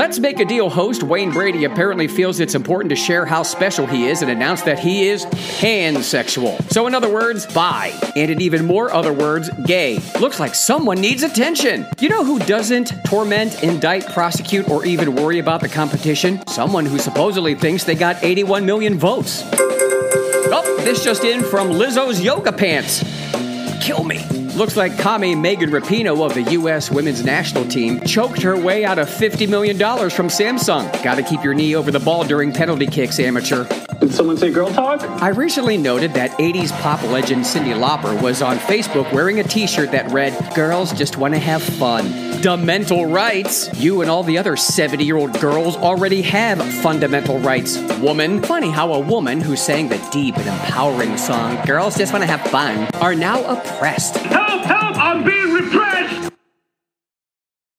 Let's Make a Deal host Wayne Brady apparently feels it's important to share how special he is and announce that he is pansexual. So, in other words, bi. And in even more other words, gay. Looks like someone needs attention. You know who doesn't torment, indict, prosecute, or even worry about the competition? Someone who supposedly thinks they got 81 million votes. Oh, this just in from Lizzo's yoga pants. Kill me. Looks like Kami Megan Rapinoe of the U.S. women's national team choked her way out of $50 million from Samsung. Gotta keep your knee over the ball during penalty kicks, amateur. Did someone say girl talk? I recently noted that 80s pop legend Cyndi Lauper was on Facebook wearing a t shirt that read, Girls just want to have fun. Fundamental rights. You and all the other 70 year old girls already have fundamental rights, woman. Funny how a woman who sang the deep and empowering song, Girls Just Want to Have Fun, are now oppressed. Help, help, I'm being repressed!